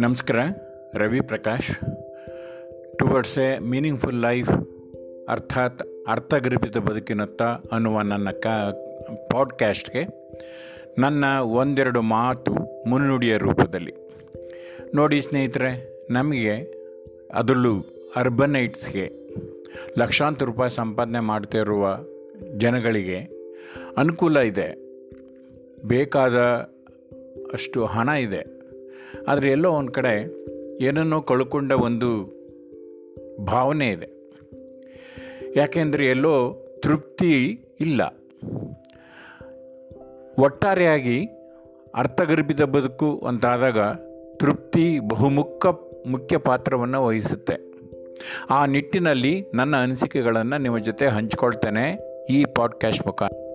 ನಮಸ್ಕಾರ, Ravi Prakash. Towards a meaningful life ಅರ್ಥಾತ್ ಅರ್ಥಗರ್ಭಿತ ಬದುಕಿನತ್ತ ಅನ್ನುವ ನನ್ನ ಕ ಪಾಡ್ಕ್ಯಾಸ್ಟ್ಗೆ ನನ್ನ ಒಂದೆರಡು ಮಾತು ಮುನ್ನುಡಿಯ ರೂಪದಲ್ಲಿ. ನೋಡಿ ಸ್ನೇಹಿತರೆ, ನಮಗೆ ಅದರಲ್ಲೂ ಅರ್ಬನೈಟ್ಸ್ಗೆ, ಲಕ್ಷಾಂತರ ರೂಪಾಯಿ ಸಂಪಾದನೆ ಮಾಡ್ತಿರುವ ಜನಗಳಿಗೆ ಅನುಕೂಲ ಇದೆ. ಬೇಕಾದ ಅಷ್ಟು ಹಣ ಇದೆ. ಆದರೆ ಎಲ್ಲೋ ಒಂದು ಕಡೆ ಏನನ್ನೋ ಕಳ್ಕೊಂಡ ಒಂದು ಭಾವನೆ ಇದೆ. ಯಾಕೆಂದರೆ ಎಲ್ಲೋ ತೃಪ್ತಿ ಇಲ್ಲ. ಒಟ್ಟಾರೆಯಾಗಿ ಅರ್ಥಗರ್ಭಿತ ಬದುಕು ಅಂತಾದಾಗ ತೃಪ್ತಿ ಬಹುಮುಖ ಮುಖ್ಯ ಪಾತ್ರವನ್ನು ವಹಿಸುತ್ತೆ. ಆ ನಿಟ್ಟಿನಲ್ಲಿ ನನ್ನ ಅನಿಸಿಕೆಗಳನ್ನು ನಿಮ್ಮ ಜೊತೆ ಹಂಚ್ಕೊಳ್ತೇನೆ ಈ ಪಾಡ್ಕ್ಯಾಸ್ಟ್ ಮುಖಾಂತರ.